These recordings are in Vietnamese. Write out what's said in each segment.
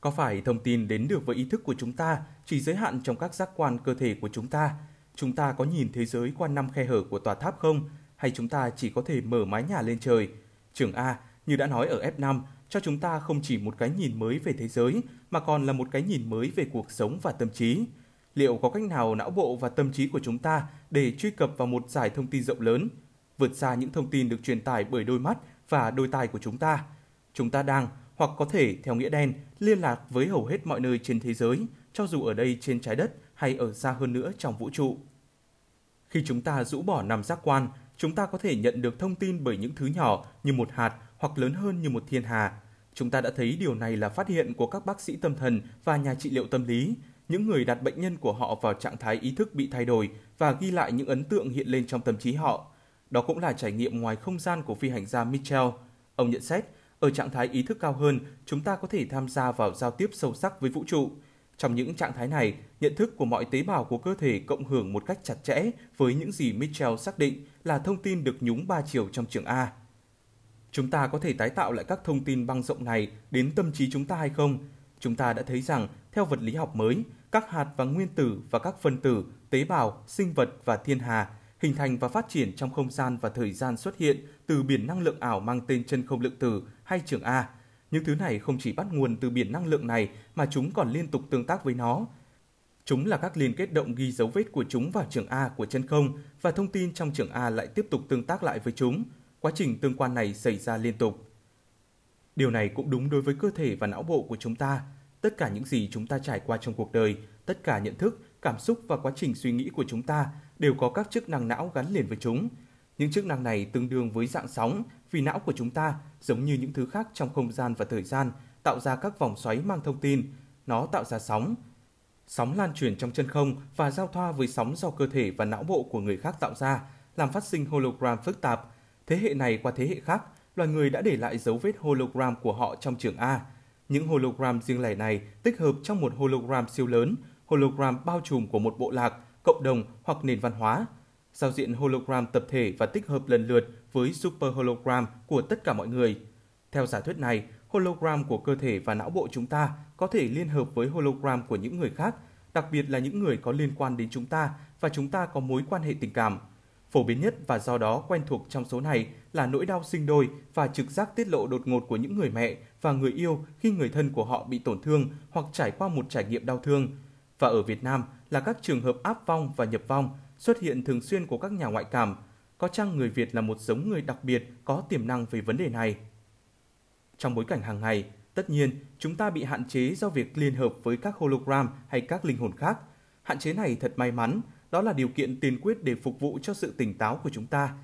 Có phải thông tin đến được với ý thức của chúng ta chỉ giới hạn trong các giác quan cơ thể của chúng ta? Chúng ta có nhìn thế giới qua năm khe hở của tòa tháp không? Hay chúng ta chỉ có thể mở mái nhà lên trời? Trường A, như đã nói ở F5, cho chúng ta không chỉ một cái nhìn mới về thế giới, mà còn là một cái nhìn mới về cuộc sống và tâm trí. Liệu có cách nào não bộ và tâm trí của chúng ta để truy cập vào một giải thông tin rộng lớn, vượt xa những thông tin được truyền tải bởi đôi mắt và đôi tai của chúng ta? Chúng ta đang, hoặc có thể theo nghĩa đen, liên lạc với hầu hết mọi nơi trên thế giới, cho dù ở đây trên trái đất hay ở xa hơn nữa trong vũ trụ. Khi chúng ta rũ bỏ năm giác quan, chúng ta có thể nhận được thông tin bởi những thứ nhỏ như một hạt hoặc lớn hơn như một thiên hà. Chúng ta đã thấy điều này là phát hiện của các bác sĩ tâm thần và nhà trị liệu tâm lý, những người đặt bệnh nhân của họ vào trạng thái ý thức bị thay đổi và ghi lại những ấn tượng hiện lên trong tâm trí họ. Đó cũng là trải nghiệm ngoài không gian của phi hành gia Mitchell. Ông nhận xét, ở trạng thái ý thức cao hơn, chúng ta có thể tham gia vào giao tiếp sâu sắc với vũ trụ. Trong những trạng thái này, nhận thức của mọi tế bào của cơ thể cộng hưởng một cách chặt chẽ với những gì Mitchell xác định là thông tin được nhúng ba chiều trong trường A. Chúng ta có thể tái tạo lại các thông tin băng rộng này đến tâm trí chúng ta hay không? Chúng ta đã thấy rằng, theo vật lý học mới, các hạt và nguyên tử và các phân tử, tế bào, sinh vật và thiên hà hình thành và phát triển trong không gian và thời gian xuất hiện từ biển năng lượng ảo mang tên chân không lượng tử hay trường A. Những thứ này không chỉ bắt nguồn từ biển năng lượng này mà chúng còn liên tục tương tác với nó. Chúng là các liên kết động ghi dấu vết của chúng vào trường A của chân không và thông tin trong trường A lại tiếp tục tương tác lại với chúng. Quá trình tương quan này xảy ra liên tục. Điều này cũng đúng đối với cơ thể và não bộ của chúng ta. Tất cả những gì chúng ta trải qua trong cuộc đời, tất cả nhận thức, cảm xúc và quá trình suy nghĩ của chúng ta đều có các chức năng não gắn liền với chúng. Những chức năng này tương đương với dạng sóng vì não của chúng ta, giống như những thứ khác trong không gian và thời gian, tạo ra các vòng xoáy mang thông tin. Nó tạo ra sóng. Sóng lan truyền trong chân không và giao thoa với sóng do cơ thể và não bộ của người khác tạo ra, làm phát sinh hologram phức tạp. Thế hệ này qua thế hệ khác, loài người đã để lại dấu vết hologram của họ trong trường A. Những hologram riêng lẻ này tích hợp trong một hologram siêu lớn, hologram bao trùm của một bộ lạc, cộng đồng hoặc nền văn hóa. Giao diện hologram tập thể và tích hợp lần lượt với super hologram của tất cả mọi người. Theo giả thuyết này, hologram của cơ thể và não bộ chúng ta có thể liên hợp với hologram của những người khác, đặc biệt là những người có liên quan đến chúng ta và chúng ta có mối quan hệ tình cảm. Phổ biến nhất và do đó quen thuộc trong số này là nỗi đau sinh đôi và trực giác tiết lộ đột ngột của những người mẹ và người yêu khi người thân của họ bị tổn thương hoặc trải qua một trải nghiệm đau thương. Và ở Việt Nam là các trường hợp áp vong và nhập vong xuất hiện thường xuyên của các nhà ngoại cảm. Có chăng người Việt là một giống người đặc biệt có tiềm năng về vấn đề này? Trong bối cảnh hàng ngày, tất nhiên chúng ta bị hạn chế do việc liên hợp với các hologram hay các linh hồn khác. Hạn chế này thật may mắn, đó là điều kiện tiên quyết để phục vụ cho sự tỉnh táo của chúng ta.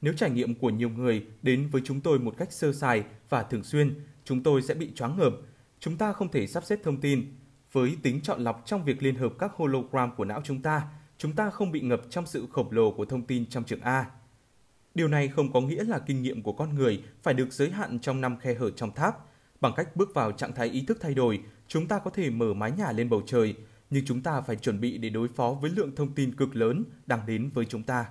Nếu trải nghiệm của nhiều người đến với chúng tôi một cách sơ sài và thường xuyên, chúng tôi sẽ bị choáng ngợp. Chúng ta không thể sắp xếp thông tin. Với tính chọn lọc trong việc liên hợp các hologram của não chúng ta, chúng ta không bị ngập trong sự khổng lồ của thông tin trong trường A. Điều này không có nghĩa là kinh nghiệm của con người phải được giới hạn trong năm khe hở trong tháp. Bằng cách bước vào trạng thái ý thức thay đổi, chúng ta có thể mở mái nhà lên bầu trời, nhưng chúng ta phải chuẩn bị để đối phó với lượng thông tin cực lớn đang đến với chúng ta.